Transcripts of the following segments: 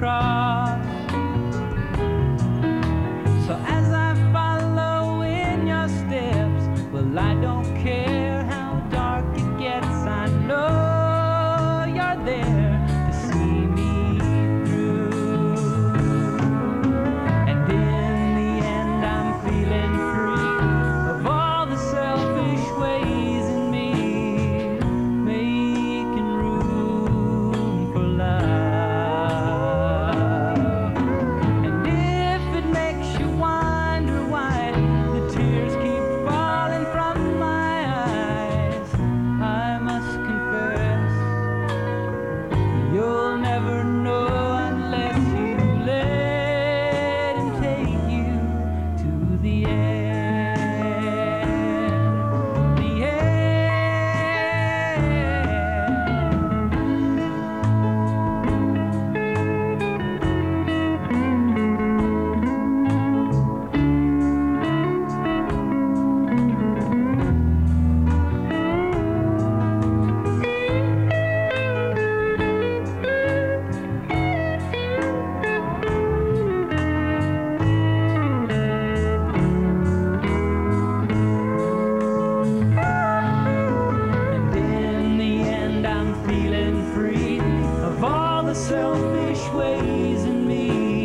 cry. selfish ways in me.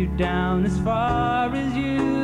you down as far as you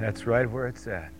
That's right where it's at.